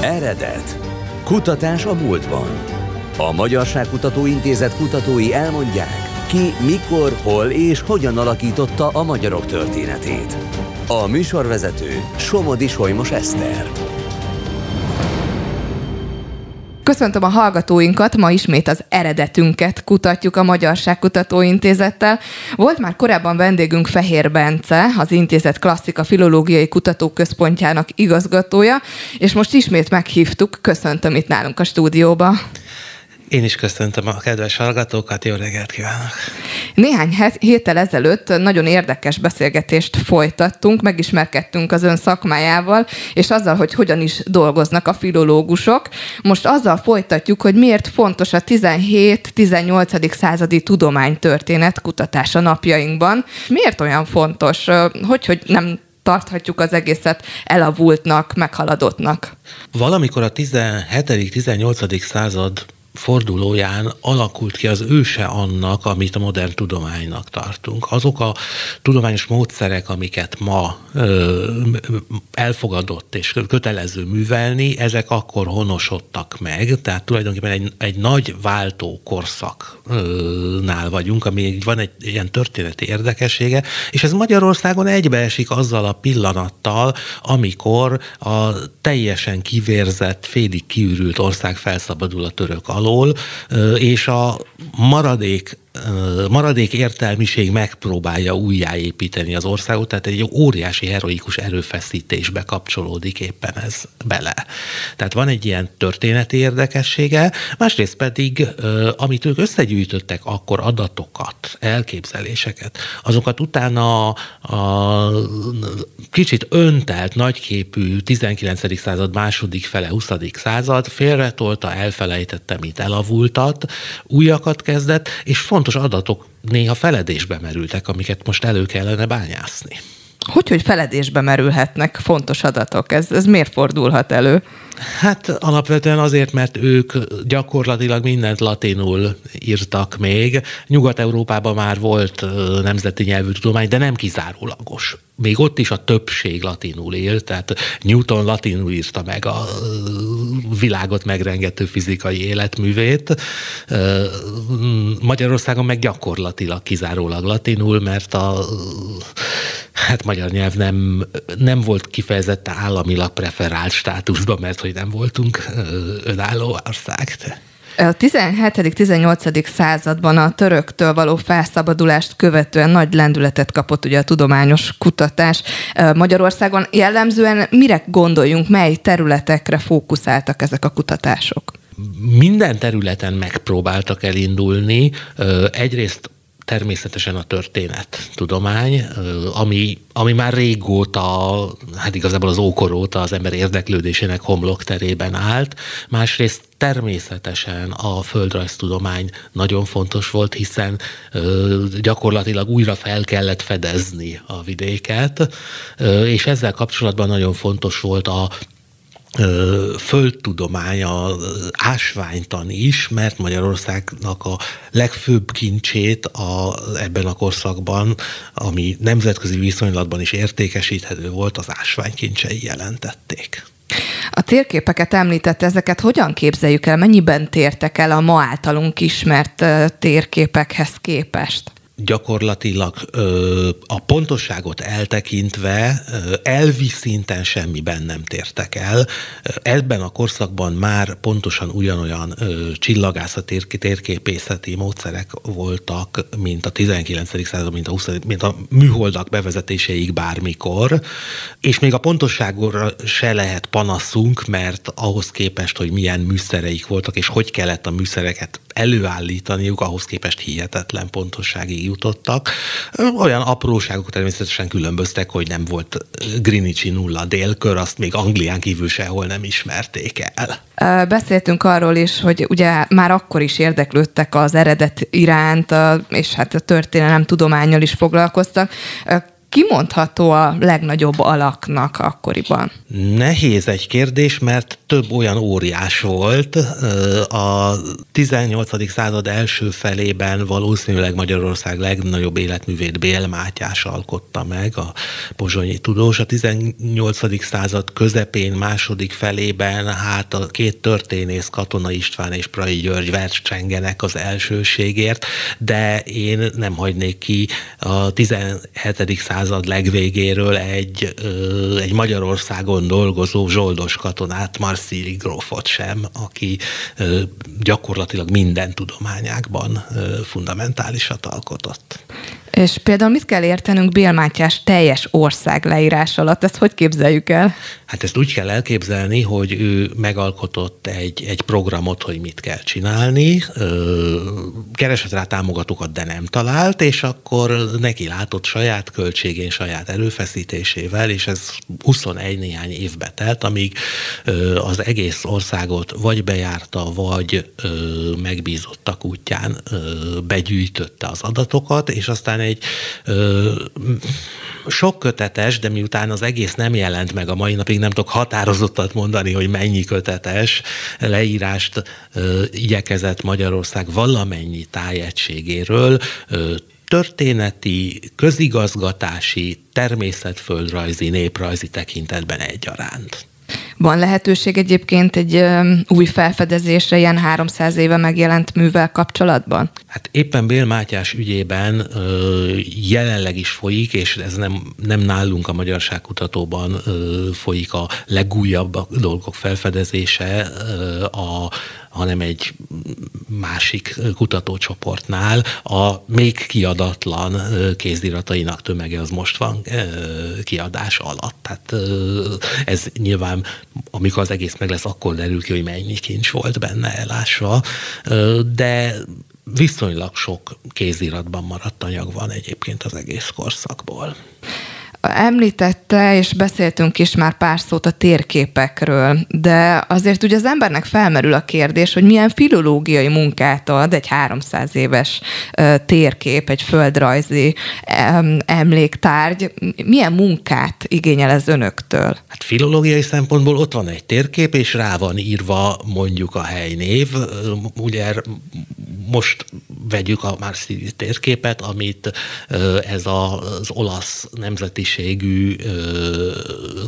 Eredet. Kutatás a múltban. A Magyarságkutató Intézet kutatói elmondják, ki, mikor, hol és hogyan alakította a magyarok történetét. A műsorvezető Somodi Solymos Eszter. Köszöntöm a hallgatóinkat, ma ismét az eredetünket kutatjuk a Magyarság Kutatóintézettel. Volt már korábban vendégünk Fehér Bence, az intézet klasszika filológiai kutatóközpontjának igazgatója, és most ismét meghívtuk, köszöntöm itt nálunk a stúdióba. Én is köszöntöm a kedves hallgatókat, jó reggelt kívánok! Néhány héttel ezelőtt nagyon érdekes beszélgetést folytattunk, megismerkedtünk az ön szakmájával, és azzal, hogy hogyan is dolgoznak a filológusok. Most azzal folytatjuk, hogy miért fontos a 17-18. századi tudománytörténet kutatása napjainkban. Miért olyan fontos? Hogy, hogy nem tarthatjuk az egészet elavultnak, meghaladottnak? Valamikor a 17.-18. század fordulóján alakult ki az őse annak, amit a modern tudománynak tartunk. Azok a tudományos módszerek, amiket ma ö, elfogadott és kötelező művelni, ezek akkor honosodtak meg, tehát tulajdonképpen egy, egy nagy váltó korszaknál vagyunk, ami van egy ilyen történeti érdekessége, és ez Magyarországon egybeesik azzal a pillanattal, amikor a teljesen kivérzett, félig kiürült ország felszabadul a török alól, alól, és a maradék maradék értelmiség megpróbálja újjáépíteni az országot, tehát egy óriási heroikus erőfeszítésbe kapcsolódik éppen ez bele. Tehát van egy ilyen történeti érdekessége, másrészt pedig, amit ők összegyűjtöttek akkor adatokat, elképzeléseket, azokat utána a kicsit öntelt, nagyképű 19. század második fele, 20. század félretolta, elfelejtette, mit elavultat, újakat kezdett, és fontos fontos adatok néha feledésbe merültek, amiket most elő kellene bányászni. Hogy, hogy feledésbe merülhetnek fontos adatok? Ez, ez miért fordulhat elő? Hát alapvetően azért, mert ők gyakorlatilag mindent latinul írtak még. Nyugat-Európában már volt nemzeti nyelvű tudomány, de nem kizárólagos. Még ott is a többség latinul él, tehát Newton latinul írta meg a világot megrengető fizikai életművét. Magyarországon meg gyakorlatilag kizárólag latinul, mert a hát magyar nyelv nem, nem volt kifejezetten államilag preferált státuszban, mert hogy nem voltunk önálló ország. De. A 17.-18. században a töröktől való felszabadulást követően nagy lendületet kapott ugye a tudományos kutatás. Magyarországon jellemzően mire gondoljunk, mely területekre fókuszáltak ezek a kutatások? Minden területen megpróbáltak elindulni. Egyrészt természetesen a történet tudomány, ami, ami már régóta, hát igazából az ókor óta az ember érdeklődésének homlokterében állt. Másrészt természetesen a földrajztudomány nagyon fontos volt, hiszen gyakorlatilag újra fel kellett fedezni a vidéket, és ezzel kapcsolatban nagyon fontos volt a földtudomány, a ásványtan is, mert Magyarországnak a legfőbb kincsét a, ebben a korszakban, ami nemzetközi viszonylatban is értékesíthető volt, az ásványkincsei jelentették. A térképeket említette, ezeket hogyan képzeljük el, mennyiben tértek el a ma általunk ismert térképekhez képest? Gyakorlatilag ö, a pontosságot eltekintve ö, elvi szinten semmiben nem tértek el. Ebben a korszakban már pontosan ugyanolyan ö, csillagászati térképészeti módszerek voltak, mint a 19. század, mint a, 20, mint a műholdak bevezetéséig bármikor, és még a pontosságra se lehet panaszunk, mert ahhoz képest, hogy milyen műszereik voltak, és hogy kellett a műszereket előállítaniuk, ahhoz képest hihetetlen pontosságig jutottak. Olyan apróságok természetesen különböztek, hogy nem volt Greenwichi nulla délkör, azt még Anglián kívül sehol nem ismerték el. Beszéltünk arról is, hogy ugye már akkor is érdeklődtek az eredet iránt, és hát a történelem tudományjal is foglalkoztak kimondható a legnagyobb alaknak akkoriban? Nehéz egy kérdés, mert több olyan óriás volt. A 18. század első felében valószínűleg Magyarország legnagyobb életművét Bél Mátyás alkotta meg, a pozsonyi tudós. A 18. század közepén, második felében hát a két történész, Katona István és Prai György versengenek az elsőségért, de én nem hagynék ki a 17. század legvégéről egy, egy Magyarországon dolgozó zsoldos katonát, Marszíri grófot sem, aki gyakorlatilag minden tudományákban fundamentálisat alkotott. És például mit kell értenünk Bél Mátyás teljes ország leírás alatt? Ezt hogy képzeljük el? Hát ezt úgy kell elképzelni, hogy ő megalkotott egy, egy programot, hogy mit kell csinálni, keresett rá támogatókat, de nem talált, és akkor neki látott saját költségén, saját erőfeszítésével, és ez 21 néhány évbe telt, amíg az egész országot vagy bejárta, vagy megbízottak útján begyűjtötte az adatokat, és aztán egy sok kötetes, de miután az egész nem jelent meg a mai napig, nem tudok határozottat mondani, hogy mennyi kötetes leírást ö, igyekezett Magyarország valamennyi tájegységéről ö, történeti, közigazgatási, természetföldrajzi, néprajzi tekintetben egyaránt. Van lehetőség egyébként egy új felfedezésre ilyen 300 éve megjelent művel kapcsolatban? Hát éppen Bél Mátyás ügyében jelenleg is folyik, és ez nem, nem nálunk a Magyarságkutatóban folyik a legújabb dolgok felfedezése, a hanem egy másik kutatócsoportnál a még kiadatlan kéziratainak tömege az most van kiadás alatt. Tehát ez nyilván, amikor az egész meg lesz, akkor derül ki, hogy mennyi kincs volt benne elásva, de viszonylag sok kéziratban maradt anyag van egyébként az egész korszakból. Említette, és beszéltünk is már pár szót a térképekről, de azért ugye az embernek felmerül a kérdés, hogy milyen filológiai munkát ad egy 300 éves térkép, egy földrajzi emléktárgy, milyen munkát igényel ez önöktől? Hát filológiai szempontból ott van egy térkép, és rá van írva mondjuk a helynév. Ugye most vegyük a Marszili térképet, amit ez az olasz nemzetiségű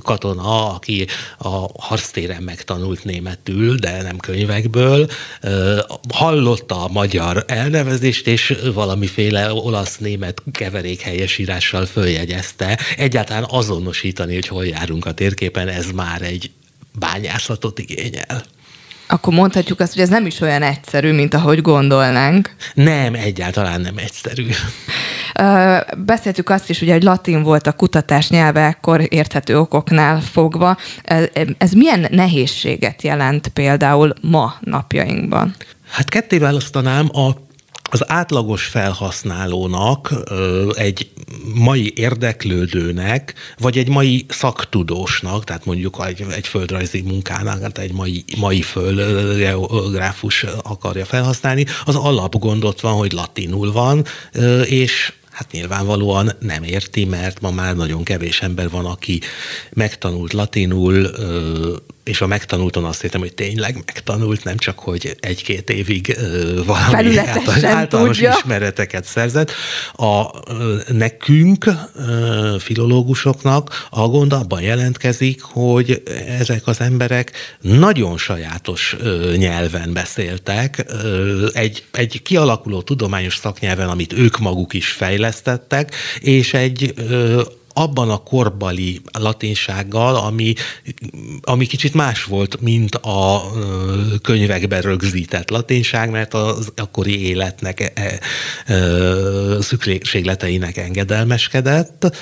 katona, aki a harctéren megtanult németül, de nem könyvekből, hallotta a magyar elnevezést, és valamiféle olasz-német keverék helyesírással följegyezte. Egyáltalán azonosítani, hogy hol járunk a térképen, ez már egy bányászatot igényel akkor mondhatjuk azt, hogy ez nem is olyan egyszerű, mint ahogy gondolnánk. Nem, egyáltalán nem egyszerű. Beszéltük azt is, ugye, hogy latin volt a kutatás nyelve, akkor érthető okoknál fogva. Ez milyen nehézséget jelent például ma napjainkban? Hát ketté választanám a az átlagos felhasználónak, egy mai érdeklődőnek, vagy egy mai szaktudósnak, tehát mondjuk egy, egy földrajzi munkának, tehát egy mai, mai földgeográfus akarja felhasználni, az alapgondot van, hogy latinul van, és Hát nyilvánvalóan nem érti, mert ma már nagyon kevés ember van, aki megtanult latinul, és a megtanultan azt értem, hogy tényleg megtanult, nem csak, hogy egy-két évig valami általános tudja. ismereteket szerzett. A, nekünk, filológusoknak a gond abban jelentkezik, hogy ezek az emberek nagyon sajátos nyelven beszéltek, egy, egy kialakuló tudományos szaknyelven, amit ők maguk is fejlesztettek, és egy abban a korbali latinsággal, ami, ami kicsit más volt, mint a könyvekben rögzített latinság, mert az akkori életnek e, e, szükségleteinek engedelmeskedett.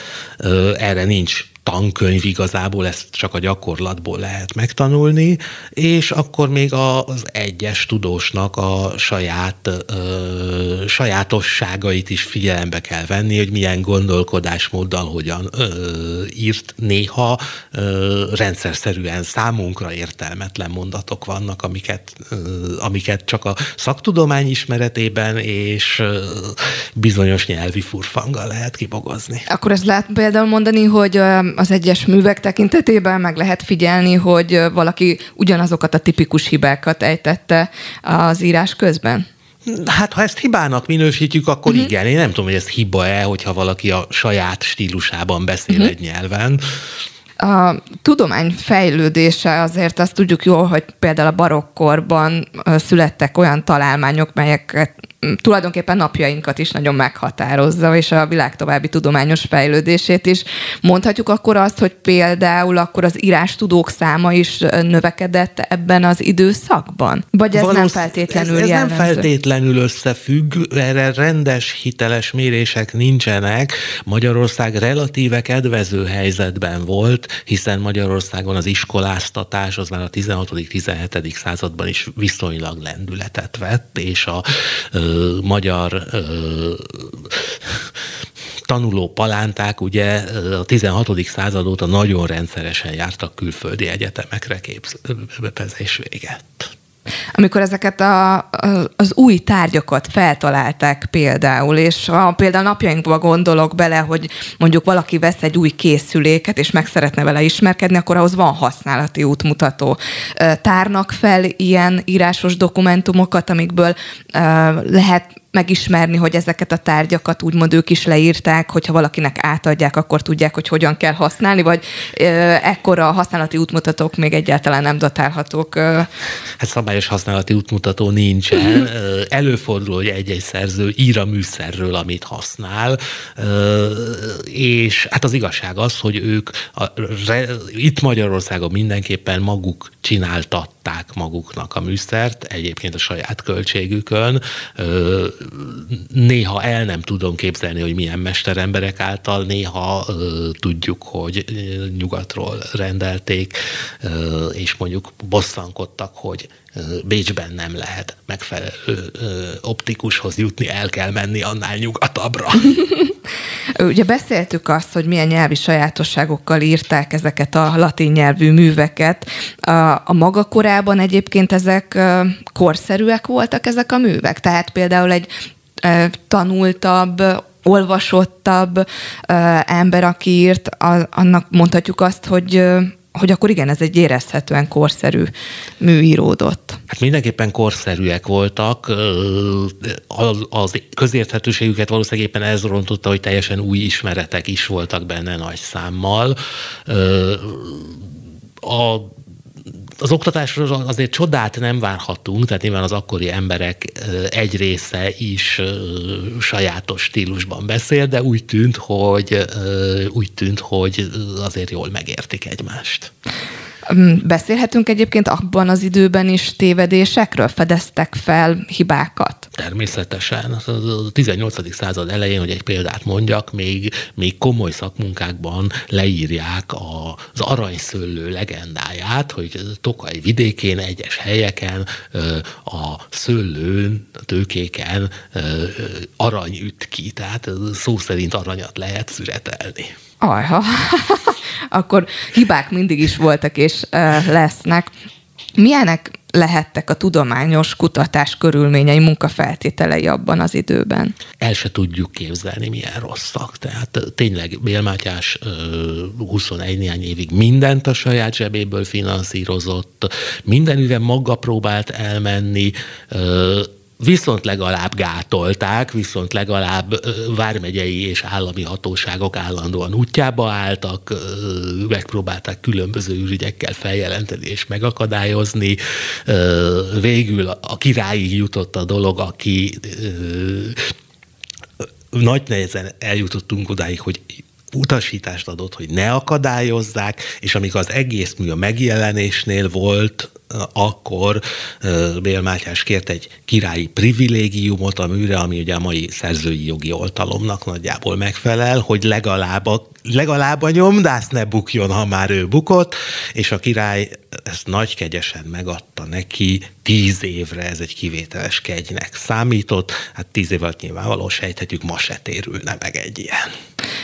Erre nincs tankönyv igazából, ezt csak a gyakorlatból lehet megtanulni, és akkor még az egyes tudósnak a saját ö, sajátosságait is figyelembe kell venni, hogy milyen gondolkodásmóddal hogyan ö, írt néha ö, rendszerszerűen számunkra értelmetlen mondatok vannak, amiket, ö, amiket csak a szaktudomány ismeretében és ö, bizonyos nyelvi furfanggal lehet kibogozni. Akkor ezt lehet például mondani, hogy az egyes művek tekintetében meg lehet figyelni, hogy valaki ugyanazokat a tipikus hibákat ejtette az írás közben? Hát, ha ezt hibának minősítjük, akkor uh-huh. igen. Én nem tudom, hogy ez hiba-e, hogyha valaki a saját stílusában beszél uh-huh. egy nyelven. A tudomány fejlődése azért azt tudjuk jól, hogy például a barokkorban születtek olyan találmányok, melyeket tulajdonképpen napjainkat is nagyon meghatározza, és a világ további tudományos fejlődését is. Mondhatjuk akkor azt, hogy például akkor az tudók száma is növekedett ebben az időszakban? Vagy ez Valósz, nem feltétlenül Ez, ez jellemző? nem feltétlenül összefügg, erre rendes, hiteles mérések nincsenek. Magyarország relatíve kedvező helyzetben volt, hiszen Magyarországon az iskoláztatás az már a 16.-17. században is viszonylag lendületet vett, és a magyar tanuló palánták ugye a 16. század óta nagyon rendszeresen jártak külföldi egyetemekre képzés véget. Amikor ezeket a, az új tárgyakat feltalálták például, és ha például napjainkban gondolok bele, hogy mondjuk valaki vesz egy új készüléket, és meg szeretne vele ismerkedni, akkor ahhoz van használati útmutató. Tárnak fel ilyen írásos dokumentumokat, amikből lehet megismerni, hogy ezeket a tárgyakat úgymond ők is leírták, hogyha valakinek átadják, akkor tudják, hogy hogyan kell használni, vagy ekkora használati útmutatók még egyáltalán nem datálhatók. Hát szabályos használati útmutató nincsen. Előfordul, hogy egy-egy szerző ír a műszerről, amit használ, és hát az igazság az, hogy ők a, itt Magyarországon mindenképpen maguk csináltatták maguknak a műszert, egyébként a saját költségükön, néha el nem tudom képzelni, hogy milyen mesteremberek által, néha tudjuk, hogy nyugatról rendelték, és mondjuk bosszankodtak, hogy Bécsben nem lehet megfelelő optikushoz jutni, el kell menni annál nyugatabbra. Ugye beszéltük azt, hogy milyen nyelvi sajátosságokkal írták ezeket a latin nyelvű műveket. A, a maga korában egyébként ezek korszerűek voltak ezek a művek? Tehát például egy tanultabb, olvasottabb ember, aki írt, annak mondhatjuk azt, hogy hogy akkor igen, ez egy érezhetően korszerű mű íródott. Hát mindenképpen korszerűek voltak. Az, az közérthetőségüket valószínűleg éppen ez rontotta, hogy teljesen új ismeretek is voltak benne nagy számmal. A az oktatásról azért csodát nem várhatunk, tehát nyilván az akkori emberek egy része is sajátos stílusban beszél, de úgy tűnt, hogy úgy tűnt, hogy azért jól megértik egymást. Beszélhetünk egyébként abban az időben is tévedésekről? Fedeztek fel hibákat? Természetesen. A 18. század elején, hogy egy példát mondjak, még, még komoly szakmunkákban leírják az aranyszőlő legendáját, hogy Tokaj vidékén, egyes helyeken a szőlőn, a tőkéken arany üt ki, tehát szó szerint aranyat lehet szüretelni. Ajha, akkor hibák mindig is voltak és lesznek. Milyenek lehettek a tudományos kutatás körülményei, munkafeltételei abban az időben? El se tudjuk képzelni, milyen rosszak. Tehát tényleg Bél Mátyás 21 néhány évig mindent a saját zsebéből finanszírozott, mindenüve maga próbált elmenni, viszont legalább gátolták, viszont legalább vármegyei és állami hatóságok állandóan útjába álltak, megpróbálták különböző ürügyekkel feljelenteni és megakadályozni. Végül a királyig jutott a dolog, aki nagy nehezen eljutottunk odáig, hogy utasítást adott, hogy ne akadályozzák, és amikor az egész mű a megjelenésnél volt, akkor Bél Mátyás kért egy királyi privilégiumot a műre, ami ugye a mai szerzői jogi oltalomnak nagyjából megfelel, hogy legalább a legalább a nyomdász ne bukjon, ha már ő bukott, és a király ezt nagy kegyesen megadta neki tíz évre, ez egy kivételes kegynek számított, hát tíz év alatt nyilvánvalóan sejthetjük, ma se térülne meg egy ilyen.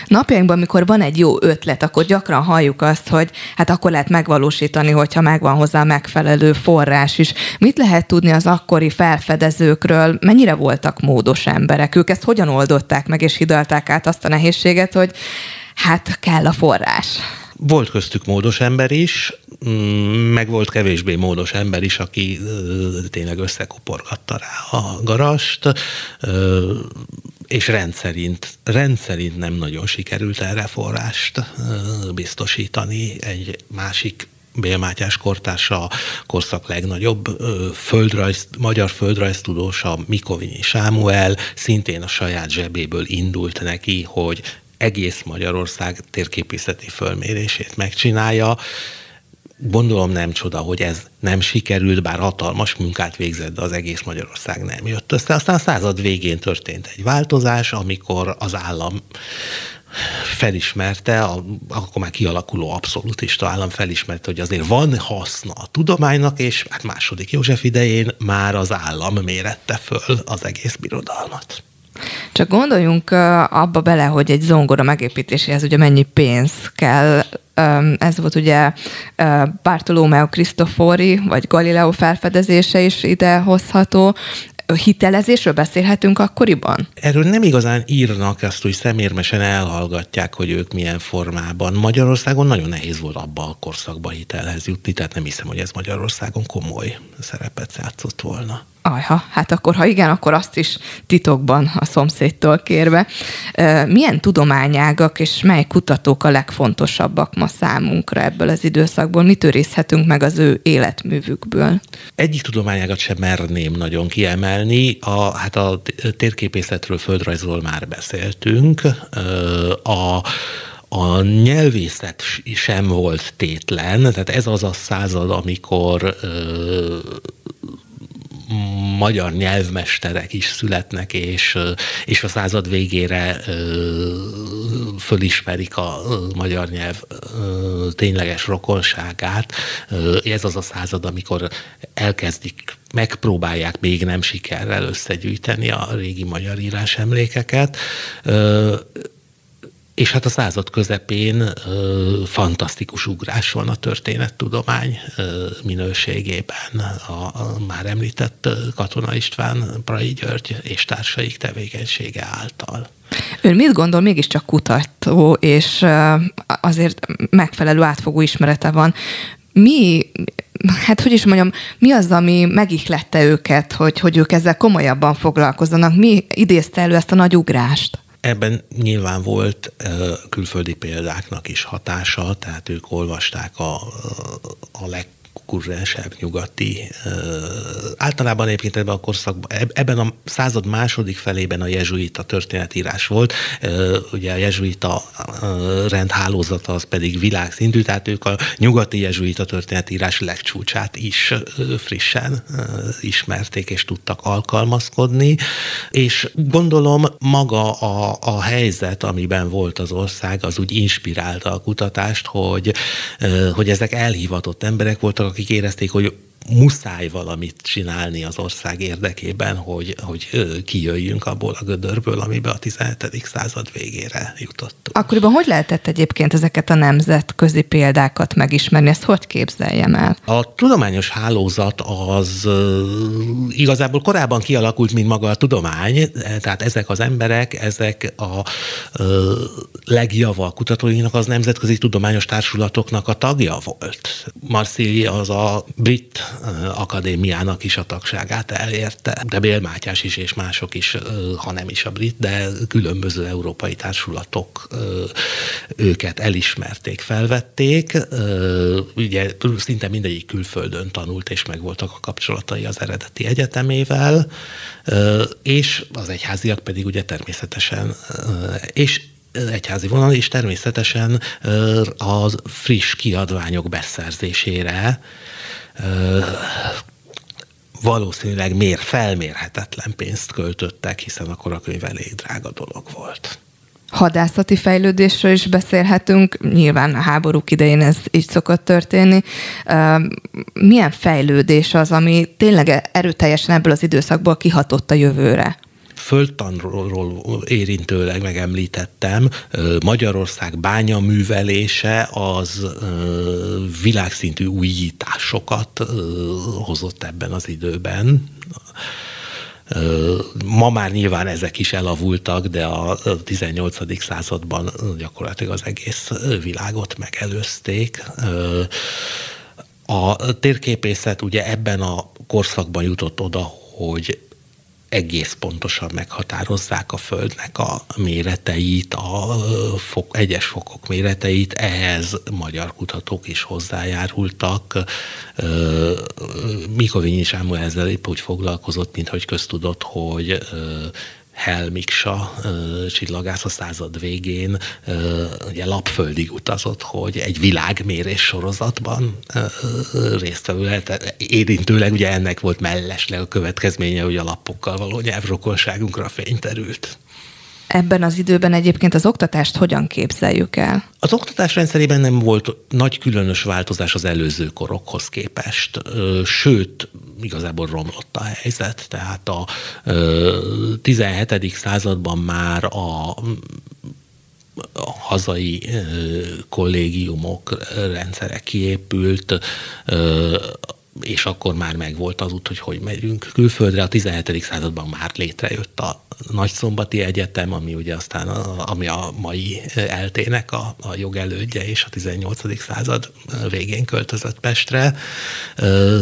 Napjainkban, amikor van egy jó ötlet, akkor gyakran halljuk azt, hogy hát akkor lehet megvalósítani, hogyha megvan hozzá megfelelő forrás is. Mit lehet tudni az akkori felfedezőkről? Mennyire voltak módos emberek? Ők ezt hogyan oldották meg, és hidalták át azt a nehézséget, hogy hát kell a forrás. Volt köztük módos ember is, mm, meg volt kevésbé módos ember is, aki tényleg összekuporgatta rá a garast, és rendszerint, rendszerint nem nagyon sikerült erre forrást biztosítani. Egy másik Bélmátyás kortársa, a korszak legnagyobb földrajz, magyar földrajztudósa Mikovinyi Sámuel szintén a saját zsebéből indult neki, hogy egész Magyarország térképészeti fölmérését megcsinálja. Gondolom nem csoda, hogy ez nem sikerült, bár hatalmas munkát végzett, de az egész Magyarország nem jött össze. Aztán a század végén történt egy változás, amikor az állam felismerte, a, akkor már kialakuló abszolútista állam felismerte, hogy azért van haszna a tudománynak, és hát második József idején már az állam mérette föl az egész birodalmat. Csak gondoljunk abba bele, hogy egy zongora megépítéséhez ugye mennyi pénz kell. Ez volt ugye Bartolomeo Cristofori, vagy Galileo felfedezése is ide hozható hitelezésről beszélhetünk akkoriban? Erről nem igazán írnak, azt hogy szemérmesen elhallgatják, hogy ők milyen formában. Magyarországon nagyon nehéz volt abba a korszakba hitelhez jutni, tehát nem hiszem, hogy ez Magyarországon komoly szerepet játszott volna. Ajha, hát akkor ha igen, akkor azt is titokban a szomszédtól kérve. Milyen tudományágak és mely kutatók a legfontosabbak ma számunkra ebből az időszakból? Mit őrizhetünk meg az ő életművükből? Egyik tudományágat sem merném nagyon kiemelni. A, hát a térképészetről, földrajzról már beszéltünk. A a nyelvészet sem volt tétlen, tehát ez az a század, amikor magyar nyelvmesterek is születnek, és, és a század végére fölismerik a magyar nyelv tényleges rokonságát. Ez az a század, amikor elkezdik megpróbálják még nem sikerrel összegyűjteni a régi magyar írás emlékeket. És hát a század közepén ö, fantasztikus ugrás van a történettudomány ö, minőségében. A, a már említett Katona István, Prai György és társaik tevékenysége által. Ön mit gondol, mégiscsak kutató, és azért megfelelő átfogó ismerete van. Mi, hát hogy is mondjam, mi az, ami megihlette őket, hogy, hogy ők ezzel komolyabban foglalkozzanak? Mi idézte elő ezt a nagy ugrást? Ebben nyilván volt külföldi példáknak is hatása, tehát ők olvasták a, a leg kurrensebb nyugati. Általában egyébként ebben a korszakban, ebben a század második felében a jezsuita történetírás volt, ugye a jezsuita rendhálózata az pedig világszintű, tehát ők a nyugati jezsuita történetírás legcsúcsát is frissen ismerték és tudtak alkalmazkodni, és gondolom maga a, a helyzet, amiben volt az ország, az úgy inspirálta a kutatást, hogy, hogy ezek elhivatott emberek voltak, que quieras, te digo yo, muszáj valamit csinálni az ország érdekében, hogy, hogy kijöjjünk abból a gödörből, amiben a 17. század végére jutottunk. Akkoriban hogy lehetett egyébként ezeket a nemzetközi példákat megismerni? Ezt hogy képzeljem el? A tudományos hálózat az igazából korábban kialakult, mint maga a tudomány, tehát ezek az emberek, ezek a legjava kutatóinak az nemzetközi tudományos társulatoknak a tagja volt. Marszili az a brit akadémiának is a tagságát elérte, de Bél Mátyás is és mások is, ha nem is a brit, de különböző európai társulatok őket elismerték, felvették. Ugye szinte mindegyik külföldön tanult, és megvoltak a kapcsolatai az eredeti egyetemével, és az egyháziak pedig ugye természetesen, és egyházi vonal, és természetesen a friss kiadványok beszerzésére valószínűleg mér, felmérhetetlen pénzt költöttek, hiszen akkor a könyv elég drága dolog volt hadászati fejlődésről is beszélhetünk, nyilván a háborúk idején ez így szokott történni. Milyen fejlődés az, ami tényleg erőteljesen ebből az időszakból kihatott a jövőre? Földtanról érintőleg megemlítettem, Magyarország bányaművelése az világszintű újításokat hozott ebben az időben. Ma már nyilván ezek is elavultak, de a 18. században gyakorlatilag az egész világot megelőzték. A térképészet ugye ebben a korszakban jutott oda, hogy egész pontosan meghatározzák a Földnek a méreteit, a fok, egyes fokok méreteit, ehhez magyar kutatók is hozzájárultak. Mikovényi Sámuel ezzel épp úgy foglalkozott, mint hogy köztudott, hogy Helmiksa csillagász a század végén ugye lapföldig utazott, hogy egy világmérés sorozatban résztvevő lehet. Érintőleg ugye ennek volt mellesleg a következménye, hogy a lapokkal való nyelvrokonságunkra fény. Ebben az időben egyébként az oktatást hogyan képzeljük el? Az oktatás rendszerében nem volt nagy különös változás az előző korokhoz képest, sőt, igazából romlott a helyzet. Tehát a 17. században már a a hazai kollégiumok rendszere kiépült, és akkor már megvolt az út, hogy hogy megyünk külföldre. A 17. században már létrejött a Nagyszombati Egyetem, ami ugye aztán a, ami a mai eltének a, a jogelődje, és a 18. század végén költözött Pestre.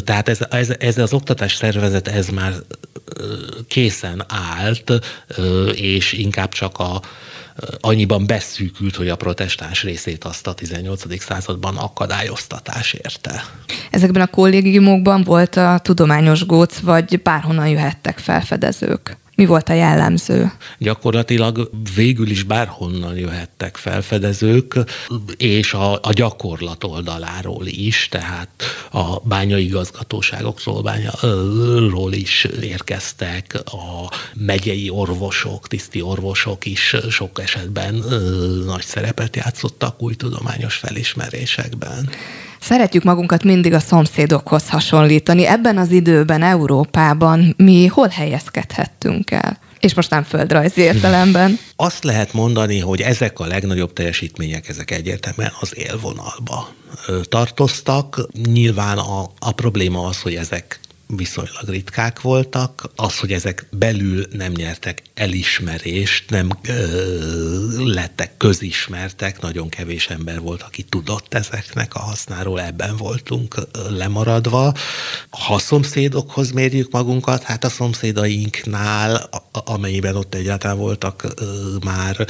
Tehát ez, ez, ez az oktatás szervezet, ez már készen állt, és inkább csak a, annyiban beszűkült, hogy a protestáns részét azt a 18. században akadályoztatás érte. Ezekben a kollégiumokban volt a tudományos góc, vagy bárhonnan jöhettek felfedezők? Mi volt a jellemző? Gyakorlatilag végül is bárhonnan jöhettek felfedezők, és a, a gyakorlat oldaláról is, tehát a bányai igazgatóságoktól bányáról is érkeztek, a megyei orvosok, tiszti orvosok is sok esetben nagy szerepet játszottak új tudományos felismerésekben. Szeretjük magunkat mindig a szomszédokhoz hasonlítani. Ebben az időben Európában mi hol helyezkedhettünk el? És most nem földrajzi értelemben. Azt lehet mondani, hogy ezek a legnagyobb teljesítmények, ezek egyértelműen az élvonalba tartoztak. Nyilván a, a probléma az, hogy ezek viszonylag ritkák voltak. Az, hogy ezek belül nem nyertek elismerést, nem ö, lettek közismertek, nagyon kevés ember volt, aki tudott ezeknek a hasznáról, ebben voltunk lemaradva. Ha szomszédokhoz mérjük magunkat, hát a szomszédainknál, amennyiben ott egyáltalán voltak ö, már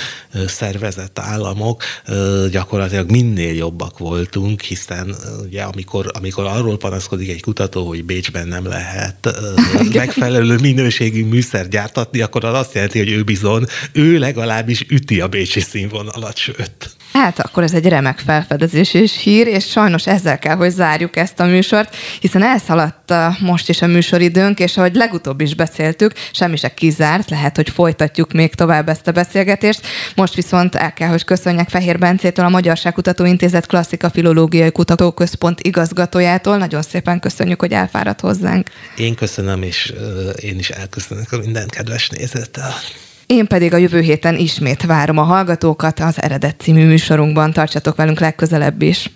szervezett államok, ö, gyakorlatilag minél jobbak voltunk, hiszen ugye amikor, amikor arról panaszkodik egy kutató, hogy Bécsben nem lehet megfelelő minőségű műszer gyártatni, akkor az azt jelenti, hogy ő bizony, ő legalábbis üti a bécsi színvonalat, sőt. Hát akkor ez egy remek felfedezés és hír, és sajnos ezzel kell, hogy zárjuk ezt a műsort, hiszen elszaladt most is a műsoridőnk, és ahogy legutóbb is beszéltük, semmi se kizárt, lehet, hogy folytatjuk még tovább ezt a beszélgetést. Most viszont el kell, hogy köszönjek Fehér Bencétől, a Magyarságkutató Intézet Klasszika Filológiai Kutatóközpont igazgatójától. Nagyon szépen köszönjük, hogy elfáradt hozzánk. Én köszönöm, és én is elköszönök a minden kedves nézőtől. Én pedig a jövő héten ismét várom a hallgatókat az Eredet című műsorunkban. Tartsatok velünk legközelebb is.